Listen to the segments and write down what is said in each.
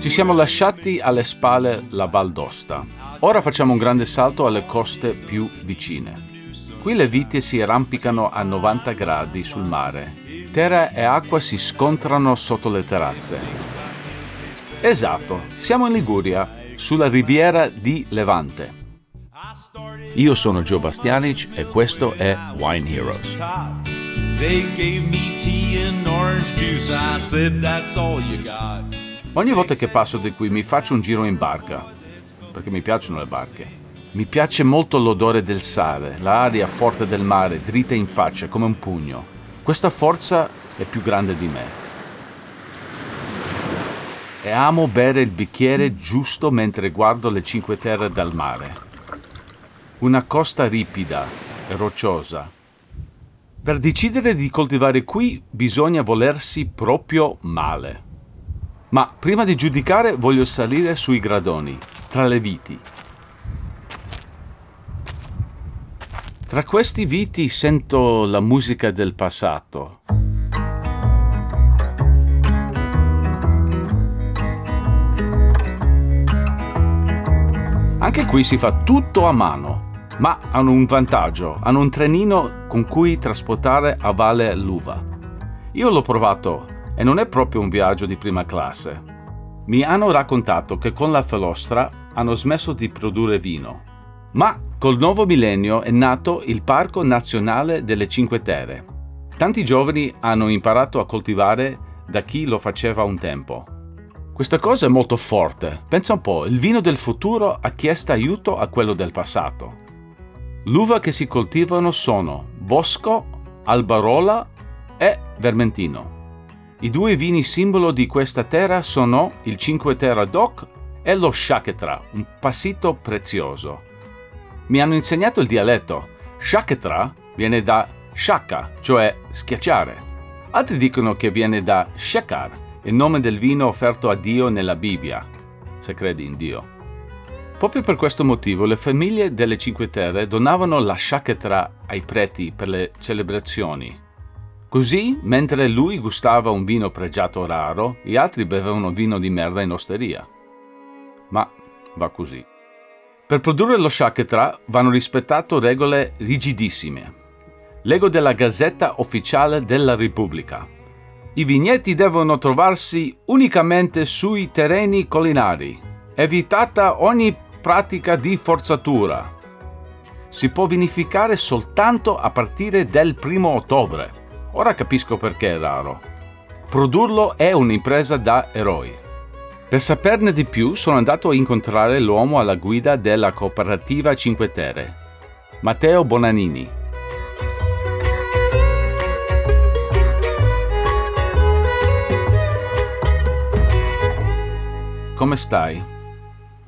Ci siamo lasciati alle spalle la Val d'Osta. Ora facciamo un grande salto alle coste più vicine. Qui le vite si arrampicano a 90 gradi sul mare. Terra e acqua si scontrano sotto le terrazze. Esatto, siamo in Liguria, sulla riviera di Levante. Io sono Joe Bastianic e questo è Wine Heroes. They gave me tea and orange juice. I said, That's all you got. Ogni volta che passo di qui mi faccio un giro in barca, perché mi piacciono le barche. Mi piace molto l'odore del sale, l'aria forte del mare, dritta in faccia come un pugno. Questa forza è più grande di me. E amo bere il bicchiere giusto mentre guardo le cinque terre dal mare. Una costa ripida e rocciosa. Per decidere di coltivare qui bisogna volersi proprio male. Ma prima di giudicare voglio salire sui gradoni, tra le viti. Tra questi viti sento la musica del passato. Anche qui si fa tutto a mano, ma hanno un vantaggio, hanno un trenino con cui trasportare a valle l'uva. Io l'ho provato e non è proprio un viaggio di prima classe. Mi hanno raccontato che con la Felostra hanno smesso di produrre vino, ma col nuovo millennio è nato il Parco Nazionale delle Cinque Terre. Tanti giovani hanno imparato a coltivare da chi lo faceva un tempo. Questa cosa è molto forte. Pensa un po', il vino del futuro ha chiesto aiuto a quello del passato. L'uva che si coltivano sono Bosco, Albarola e Vermentino. I due vini simbolo di questa terra sono il Cinque Terra DOC e lo Shaketra, un passito prezioso. Mi hanno insegnato il dialetto. Shaketra viene da shaka, cioè schiacciare. Altri dicono che viene da shekar, il nome del vino offerto a Dio nella Bibbia, se credi in Dio. Proprio per questo motivo le famiglie delle Cinque Terre donavano la shaketra ai preti per le celebrazioni. Così, mentre lui gustava un vino pregiato raro, gli altri bevevano vino di merda in osteria. Ma va così. Per produrre lo shaketra vanno rispettate regole rigidissime. Leggo della Gazzetta Ufficiale della Repubblica. I vigneti devono trovarsi unicamente sui terreni collinari. Evitata ogni pratica di forzatura. Si può vinificare soltanto a partire dal primo ottobre. Ora capisco perché è raro. Produrlo è un'impresa da eroi. Per saperne di più sono andato a incontrare l'uomo alla guida della cooperativa Cinque Terre, Matteo Bonanini. Come stai?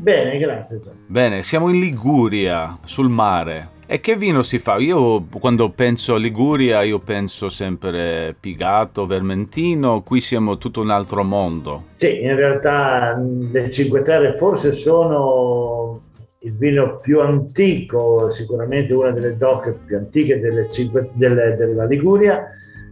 Bene, grazie. Bene, siamo in Liguria, sul mare. E che vino si fa? Io quando penso a Liguria, io penso sempre Pigato, Vermentino, qui siamo tutto un altro mondo. Sì, in realtà le Cinque Terre forse sono il vino più antico, sicuramente una delle doc più antiche delle cinque, delle, della Liguria.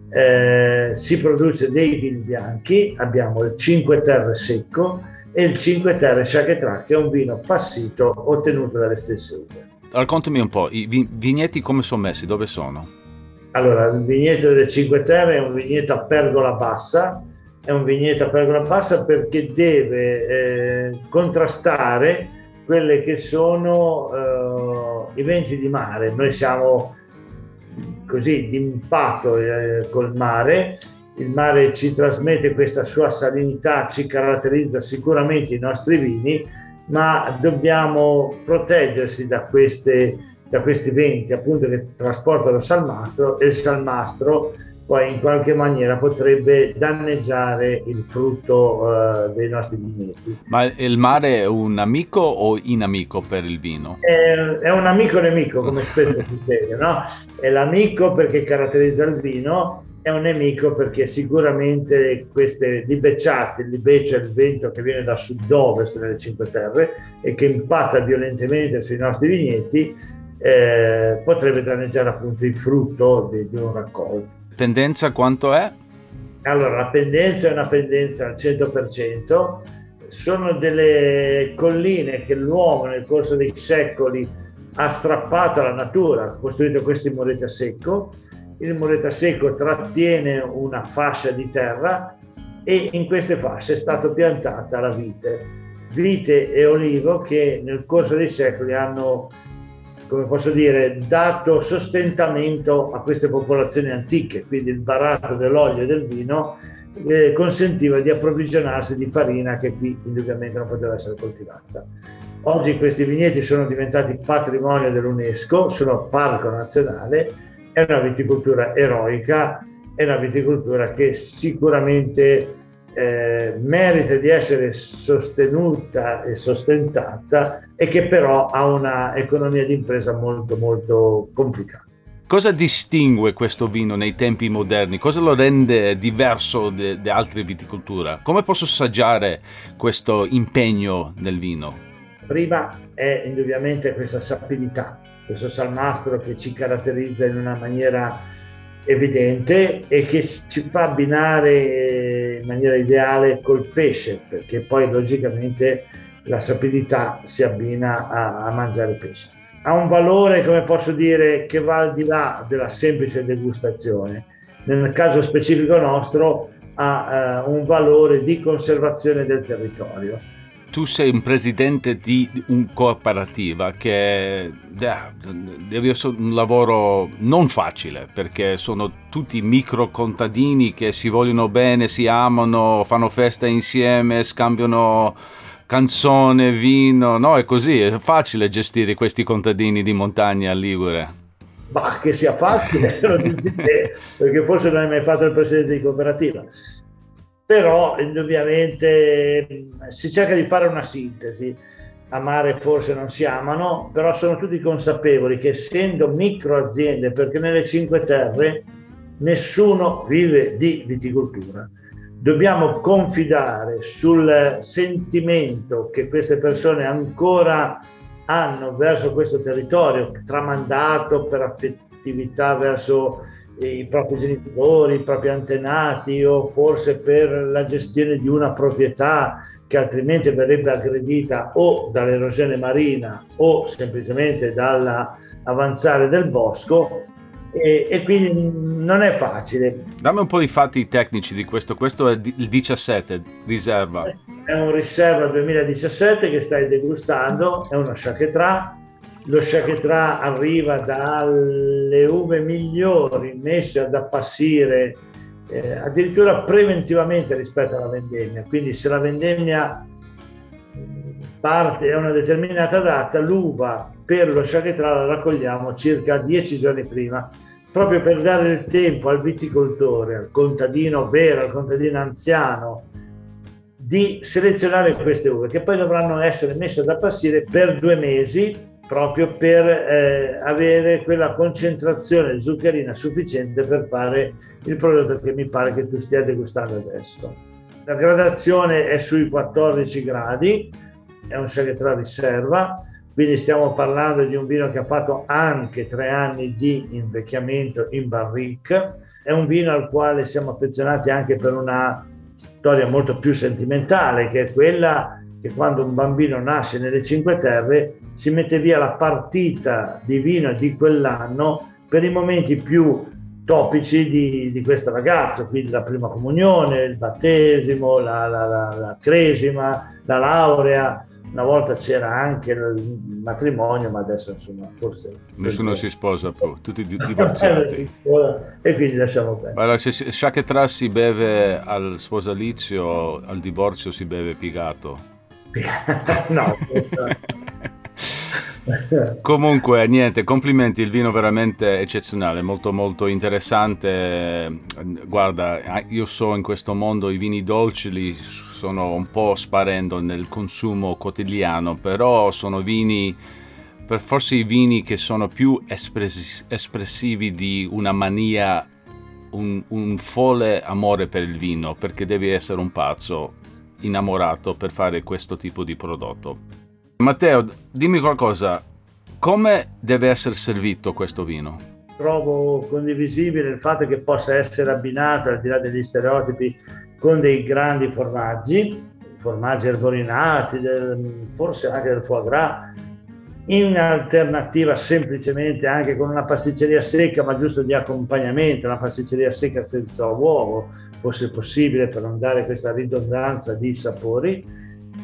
Eh, si produce dei vini bianchi, abbiamo il Cinque Terre secco e il Cinque Terre Chaquetra, che è un vino passito ottenuto dalle stesse uve. Raccontami un po', i vigneti come sono messi, dove sono? Allora, il vigneto delle Cinque Terre è un vigneto a pergola bassa, è un vigneto a pergola bassa perché deve eh, contrastare quelle che sono eh, i venti di mare. Noi siamo così d'impatto eh, col mare, il mare ci trasmette questa sua salinità, ci caratterizza sicuramente i nostri vini, ma dobbiamo proteggersi da, queste, da questi venti appunto che trasportano salmastro e il salmastro poi in qualche maniera potrebbe danneggiare il frutto uh, dei nostri vigneti. Ma il mare è un amico o inamico per il vino? È, è un amico nemico, come spesso si dice, no? È l'amico perché caratterizza il vino è un nemico perché sicuramente queste libecciate, il libeccio è il vento che viene da sud-ovest nelle Cinque Terre e che impatta violentemente sui nostri vigneti, eh, potrebbe danneggiare appunto il frutto di, di un raccolto. Tendenza quanto è? Allora, la pendenza è una pendenza al 100%, sono delle colline che l'uomo nel corso dei secoli ha strappato alla natura, ha costruito questi mureti a secco, il muretto a secco trattiene una fascia di terra e in queste fasce è stata piantata la vite. Vite e olivo che nel corso dei secoli hanno, come posso dire, dato sostentamento a queste popolazioni antiche, quindi il baratto dell'olio e del vino eh, consentiva di approvvigionarsi di farina che qui indubbiamente non poteva essere coltivata. Oggi questi vigneti sono diventati patrimonio dell'UNESCO, sono parco nazionale, è una viticoltura eroica, è una viticoltura che sicuramente eh, merita di essere sostenuta e sostentata e che però ha una economia di impresa molto molto complicata. Cosa distingue questo vino nei tempi moderni? Cosa lo rende diverso da altre viticolture? Come posso assaggiare questo impegno nel vino? Prima è indubbiamente questa sapidità, questo salmastro che ci caratterizza in una maniera evidente e che ci fa abbinare in maniera ideale col pesce, perché poi logicamente la sapidità si abbina a, a mangiare pesce. Ha un valore, come posso dire, che va al di là della semplice degustazione. Nel caso specifico nostro ha eh, un valore di conservazione del territorio tu sei un presidente di un cooperativa che deve essere un lavoro non facile perché sono tutti micro contadini che si vogliono bene, si amano, fanno festa insieme, scambiano canzone, vino, no? È così, è facile gestire questi contadini di montagna a Ligure. Ma che sia facile, perché forse non hai mai fatto il presidente di cooperativa però indubbiamente si cerca di fare una sintesi. Amare forse non si amano, però sono tutti consapevoli che essendo micro aziende, perché nelle Cinque Terre nessuno vive di viticoltura, dobbiamo confidare sul sentimento che queste persone ancora hanno verso questo territorio, tramandato per affettività verso i propri genitori, i propri antenati o forse per la gestione di una proprietà che altrimenti verrebbe aggredita o dall'erosione marina o semplicemente dall'avanzare del bosco e, e, quindi non è facile. Dammi un po' di fatti tecnici di questo, questo è il 17, riserva. È un riserva 2017 che stai degustando, è uno Chaquetra lo Chaquetra arriva dalle uve migliori messe ad appassire eh, addirittura preventivamente rispetto alla vendemmia. Quindi se la vendemmia parte a una determinata data, l'uva per lo Chaquetra la raccogliamo circa dieci giorni prima, proprio per dare il tempo al viticoltore, al contadino vero, al contadino anziano, di selezionare queste uve che poi dovranno essere messe ad appassire per due mesi proprio per eh, avere quella concentrazione zuccherina sufficiente per fare il prodotto che mi pare che tu stia degustando adesso. La gradazione è sui 14 gradi, è un segreto riserva, quindi stiamo parlando di un vino che ha fatto anche tre anni di invecchiamento in barrique. È un vino al quale siamo affezionati anche per una storia molto più sentimentale, che è quella che quando un bambino nasce nelle Cinque Terre si mette via la partita di vino di quell'anno per i momenti più topici di, di questo ragazzo, quindi la prima comunione, il battesimo, la, la, la, la cresima, la laurea. Una volta c'era anche il matrimonio, ma adesso insomma forse... Nessuno si sposa più, tutti divorziati. e quindi lasciamo perdere. Allora, se Shaketra si beve al sposalizio, al divorzio si beve pigato. no, Comunque, niente, complimenti, il vino veramente eccezionale, molto molto interessante. Guarda, io so in questo mondo i vini dolci li sono un po' sparendo nel consumo quotidiano, però sono vini, per forse i vini che sono più espress- espressivi di una mania, un, un folle amore per il vino, perché devi essere un pazzo innamorato per fare questo tipo di prodotto. Matteo, dimmi qualcosa, come deve essere servito questo vino? trovo condivisibile il fatto che possa essere abbinato, al di là degli stereotipi, con dei grandi formaggi, formaggi erborinati, forse anche del foie gras, in alternativa semplicemente anche con una pasticceria secca, ma giusto di accompagnamento, una pasticceria secca senza uovo, fosse possibile per non dare questa ridondanza di sapori,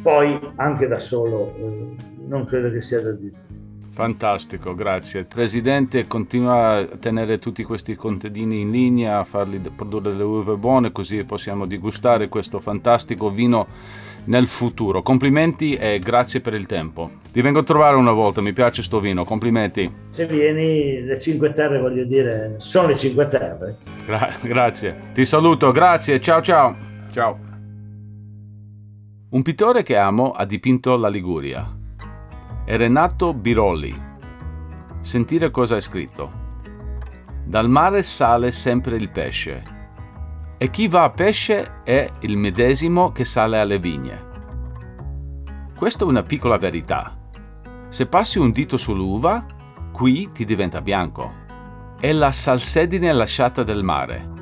poi anche da solo eh, non credo che sia da dire. Fantastico, grazie. Il presidente continua a tenere tutti questi contadini in linea, a farli produrre delle uve buone, così possiamo degustare questo fantastico vino nel futuro. Complimenti e grazie per il tempo. Ti vengo a trovare una volta, mi piace sto vino, complimenti. Se vieni, le Cinque Terre voglio dire, sono le Cinque Terre. Gra- grazie, ti saluto, grazie, ciao ciao. Ciao. Un pittore che amo ha dipinto la Liguria è Renato Birolli. Sentire cosa è scritto. Dal mare sale sempre il pesce e chi va a pesce è il medesimo che sale alle vigne. Questa è una piccola verità. Se passi un dito sull'uva, qui ti diventa bianco. È la salsedine lasciata del mare.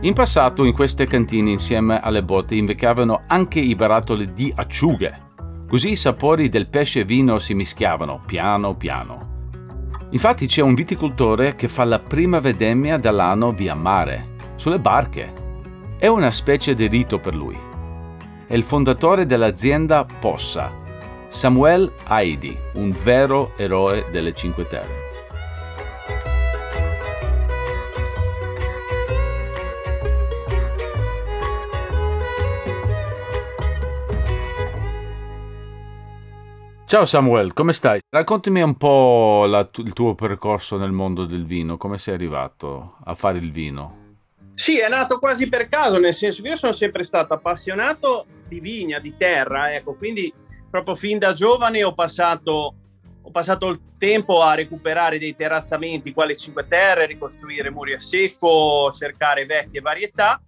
In passato in queste cantine insieme alle botte invecchiavano anche i barattoli di acciughe Così i sapori del pesce e vino si mischiavano piano piano. Infatti c'è un viticoltore che fa la prima vendemmia dell'anno via mare, sulle barche. È una specie di rito per lui. È il fondatore dell'azienda Possa, Samuel Haidi, un vero eroe delle Cinque Terre. Ciao Samuel, come stai? Raccontami un po' la, il tuo percorso nel mondo del vino, come sei arrivato a fare il vino? Sì, è nato quasi per caso, nel senso che io sono sempre stato appassionato di vigna, di terra, ecco, quindi proprio fin da giovane ho passato, ho passato il tempo a recuperare dei terrazzamenti, quali Cinque Terre, ricostruire muri a secco, cercare vecchie varietà,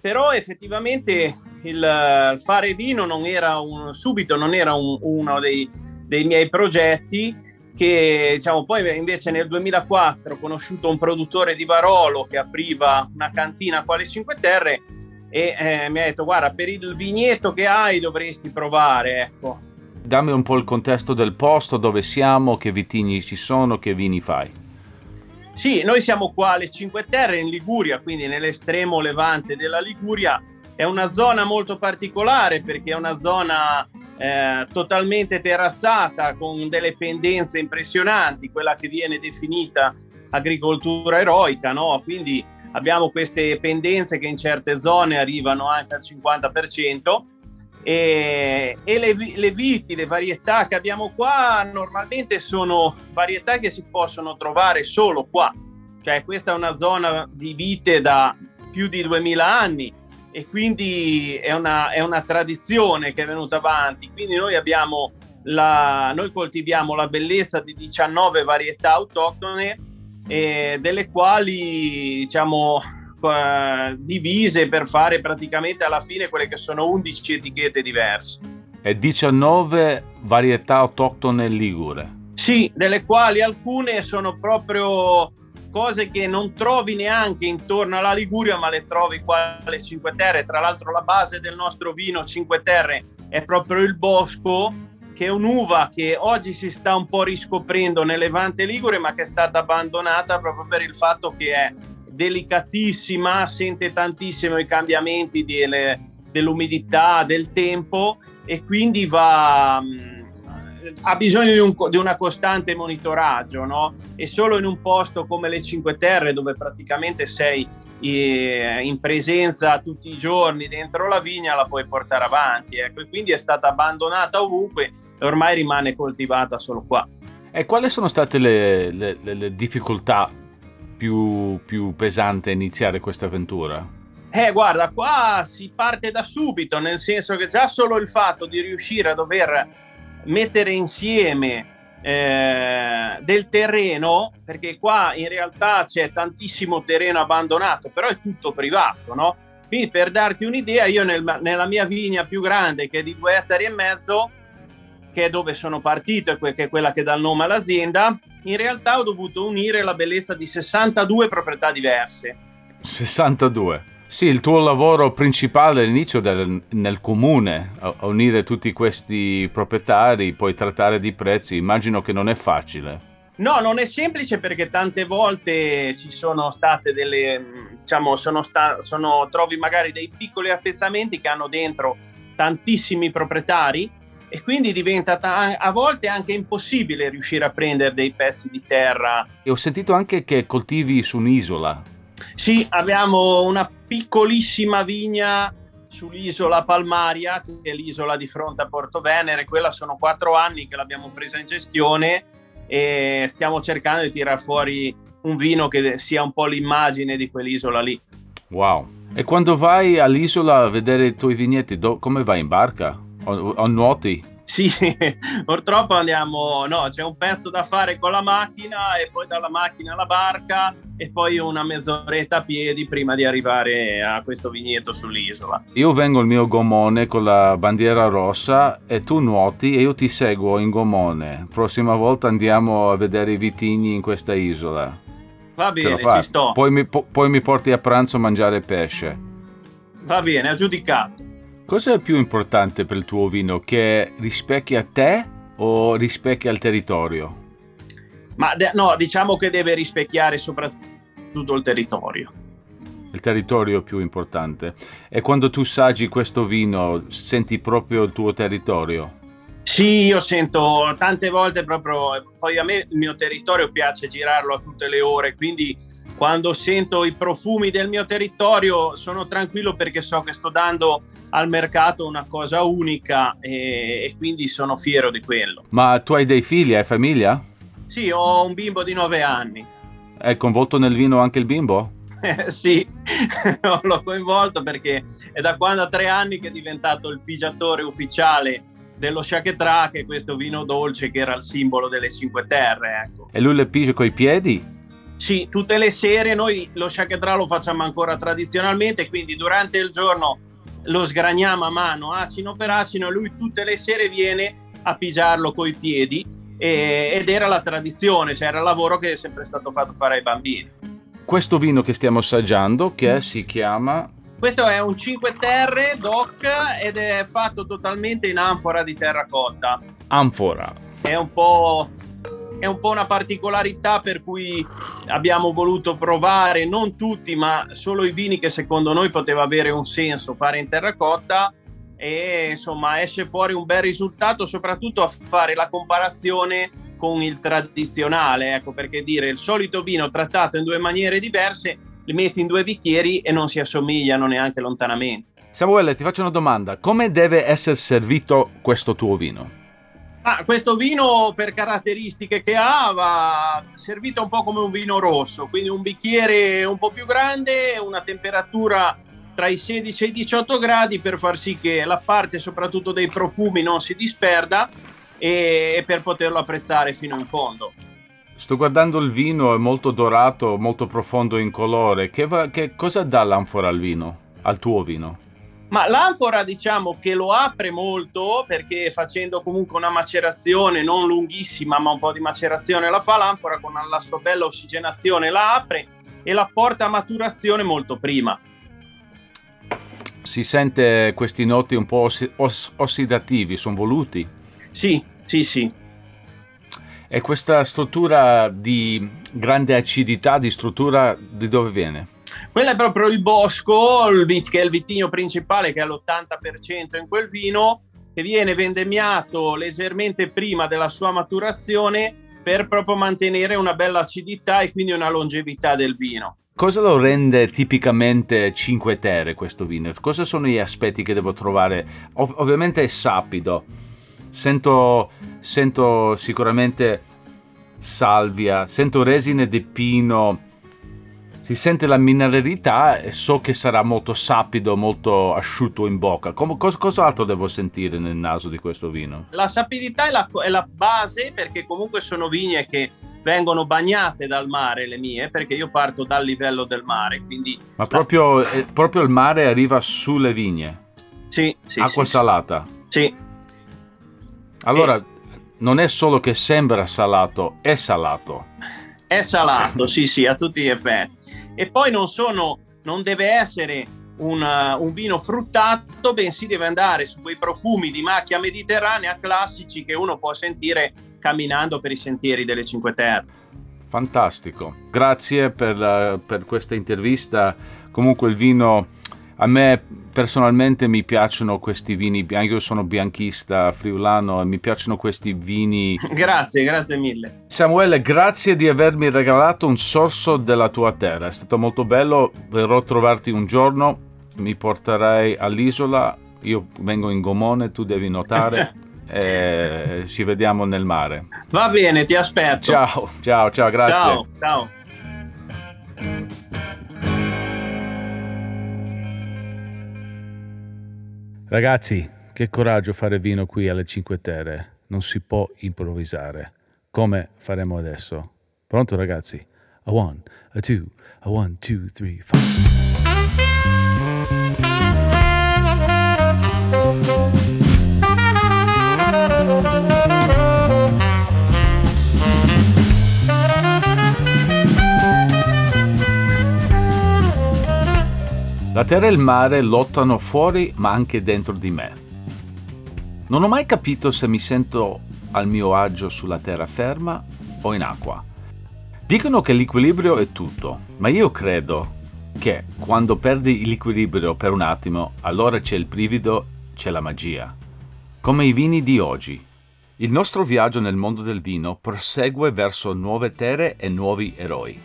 però effettivamente il fare vino non era un, subito non era un, uno dei, dei, miei progetti che diciamo, poi invece nel 2004 ho conosciuto un produttore di Barolo che apriva una cantina quale Cinque Terre e eh, mi ha detto guarda per il vigneto che hai dovresti provare ecco. Dammi un po' il contesto del posto, dove siamo, che vitigni ci sono, che vini fai. Sì, noi siamo qua alle Cinque Terre in Liguria, quindi nell'estremo levante della Liguria è una zona molto particolare perché è una zona eh, totalmente terrazzata con delle pendenze impressionanti, quella che viene definita agricoltura eroica, no? Quindi abbiamo queste pendenze che in certe zone arrivano anche al 50% e, e le, le viti, le varietà che abbiamo qua normalmente sono varietà che si possono trovare solo qua, cioè questa è una zona di vite da più di 2000 anni e quindi è una, è una tradizione che è venuta avanti. Quindi noi abbiamo la, noi coltiviamo la bellezza di 19 varietà autoctone, eh, delle quali diciamo eh, divise per fare praticamente alla fine quelle che sono 11 etichette diverse. E 19 varietà autoctone ligure. Sì, delle quali alcune sono proprio cose che non trovi neanche intorno alla Liguria, ma le trovi qua alle Cinque Terre. Tra l'altro la base del nostro vino Cinque Terre è proprio il bosco, che è un'uva che oggi si sta un po' riscoprendo nel Levante Ligure, ma che è stata abbandonata proprio per il fatto che è delicatissima, sente tantissimo i cambiamenti delle, dell'umidità, del tempo e quindi va ha bisogno di, un, di, una costante monitoraggio, no? E solo in un posto come le Cinque Terre, dove praticamente sei eh, in presenza tutti i giorni dentro la vigna, la puoi portare avanti. Ecco. E quindi è stata abbandonata ovunque e ormai rimane coltivata solo qua. E quali sono state le, le, le difficoltà più, più pesanti a iniziare questa avventura? Eh, guarda, qua si parte da subito, nel senso che già solo il fatto di riuscire a dover mettere insieme eh, del terreno, perché qua in realtà c'è tantissimo terreno abbandonato, però è tutto privato, no? Quindi per darti un'idea, io nel, nella mia vigna più grande, che è di due ettari e mezzo, che è dove sono partito e che è quella che dà il nome all'azienda, in realtà ho dovuto unire la bellezza di 62 proprietà diverse. 62. Sì, il tuo lavoro principale all'inizio del, nel comune, a, a unire tutti questi proprietari, poi trattare di prezzi, immagino che non è facile. No, non è semplice perché tante volte ci sono state delle, diciamo, sono sta, sono, trovi magari dei piccoli appezzamenti che hanno dentro tantissimi proprietari e quindi diventa a volte anche impossibile riuscire a prendere dei pezzi di terra. E ho sentito anche che coltivi su un'isola. Sì, abbiamo una piccolissima vigna sull'isola Palmaria, che è l'isola di fronte a Porto Venere. Quella sono quattro anni che l'abbiamo presa in gestione e stiamo cercando di tirare fuori un vino che sia un po' l'immagine di quell'isola lì. Wow. E quando vai all'isola a vedere i tuoi vigneti, do- come vai in barca? O, o nuoti? Sì, purtroppo andiamo, no, c'è un pezzo da fare con la macchina e poi dalla macchina alla barca e poi una mezz'oretta a piedi prima di arrivare a questo vigneto sull'isola. Io vengo il mio gommone con la bandiera rossa e tu nuoti e io ti seguo in gommone. Prossima volta andiamo a vedere i vitigni in questa isola. Va bene, ci sto. Poi mi, po- poi mi porti a pranzo a mangiare pesce. Va bene, aggiudicato. Cosa è più importante per il tuo vino? Che rispecchia te o rispecchia il territorio? Ma de- no, diciamo che deve rispecchiare soprattutto il territorio. Il territorio è più importante. E quando tu saggi questo vino, senti proprio il tuo territorio? Sì, io sento tante volte proprio, poi a me il mio territorio piace girarlo a tutte le ore, quindi quando sento i profumi del mio territorio sono tranquillo perché so che sto dando al mercato una cosa unica e, e quindi sono fiero di quello. Ma tu hai dei figli, hai famiglia? Sì, ho un bimbo di nove anni. È coinvolto nel vino anche il bimbo? sì, l'ho coinvolto perché è da quando ha tre anni che è diventato il pigiatore ufficiale dello Shaketra, che è questo vino dolce che era il simbolo delle Cinque Terre. Ecco. E lui le pigia coi piedi? Sì, tutte le sere noi lo Shaketra lo facciamo ancora tradizionalmente, quindi durante il giorno lo sgraniamo a mano acino per acino e lui tutte le sere viene a pigiarlo coi piedi e, ed era la tradizione, cioè era il lavoro che è sempre stato fatto fare ai bambini. Questo vino che stiamo assaggiando, che si chiama... Questo è un 5 Terre DOC ed è fatto totalmente in anfora di terracotta. Anfora. È un po' è un po' una particolarità per cui abbiamo voluto provare non tutti, ma solo i vini che secondo noi poteva avere un senso fare in terracotta e insomma esce fuori un bel risultato, soprattutto a fare la comparazione con il tradizionale, ecco perché dire il solito vino trattato in due maniere diverse, li metti in due bicchieri e non si assomigliano neanche lontanamente. Samuele, ti faccio una domanda, come deve essere servito questo tuo vino? Ah, questo vino per caratteristiche che ha va servito un po' come un vino rosso, quindi un bicchiere un po' più grande, una temperatura tra i 16 e i 18 gradi per far sì che la parte soprattutto dei profumi non si disperda e, e per poterlo apprezzare fino in fondo. Sto guardando il vino, è molto dorato, molto profondo in colore. Che, va, che cosa dà l'anfora al vino, al tuo vino? Ma l'anfora diciamo che lo apre molto perché facendo comunque una macerazione non lunghissima ma un po' di macerazione la fa l'anfora con la sua bella ossigenazione la apre e la porta a maturazione molto prima. Si sente questi noti un po' oss- oss- ossidativi, sono voluti? Sì, sì, sì. E questa struttura di grande acidità, di struttura, di dove viene? Quello è proprio il bosco, che è il vitigno principale, che è l'80% in quel vino, che viene vendemmiato leggermente prima della sua maturazione per proprio mantenere una bella acidità e quindi una longevità del vino. Cosa lo rende tipicamente 5 Terre questo vino? Cosa sono gli aspetti che devo trovare? Ov- ovviamente è sapido, sento, sento sicuramente salvia, sento resine di pino, si sente la mineralità e so che sarà molto sapido, molto asciutto in bocca. Com- cos- cos'altro devo sentire nel naso di questo vino? La sapidità è la, è la, base perché comunque sono vigne che vengono bagnate dal mare, le mie, perché io parto dal livello del mare. Quindi Ma proprio, eh, proprio il mare arriva sulle vigne? Sì, sì. Acqua sì, salata? Sì. Allora, e... non è solo che sembra salato, è salato. È salato, sì, sì, a tutti gli effetti. E poi non sono, non deve essere un, un, vino fruttato, bensì deve andare su quei profumi di macchia mediterranea classici che uno può sentire camminando per i sentieri delle Cinque Terre. Fantastico, grazie per, per questa intervista. Comunque il vino a me personalmente mi piacciono questi vini bianchi, io sono bianchista friulano e mi piacciono questi vini. Grazie, grazie mille. Samuele, grazie di avermi regalato un sorso della tua terra, è stato molto bello, verrò a trovarti un giorno, mi porterai all'isola, io vengo in gomone, tu devi notare. e ci vediamo nel mare. Va bene, ti aspetto. Ciao, ciao, ciao, grazie. Ciao, ciao. Ragazzi, che coraggio fare vino qui alle Cinque Terre. Non si può improvvisare. Come faremo adesso? Pronto ragazzi? A one, a two, a one, two, three, five. La terra e il mare lottano fuori ma anche dentro di me. Non ho mai capito se mi sento al mio agio sulla terraferma o in acqua. Dicono che l'equilibrio è tutto, ma io credo che quando perdi l'equilibrio per un attimo, allora c'è il brivido, c'è la magia. Come i vini di oggi. Il nostro viaggio nel mondo del vino prosegue verso nuove terre e nuovi eroi.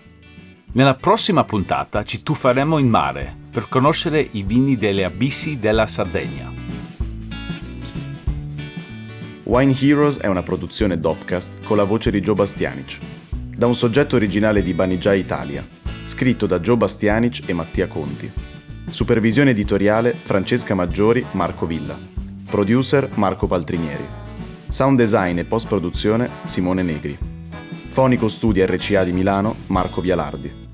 Nella prossima puntata ci tufferemo in mare per conoscere i vini delle abissi della Sardegna. Wine Heroes è una produzione Dopcast con la voce di Joe Bastianic, da un soggetto originale di Banijay Italia, scritto da Joe Bastianic e Mattia Conti. Supervisione editoriale Francesca Maggiori, Marco Villa. Producer Marco Paltrinieri. Sound design e post produzione Simone Negri. Fonico Studi RCA di Milano, Marco Vialardi.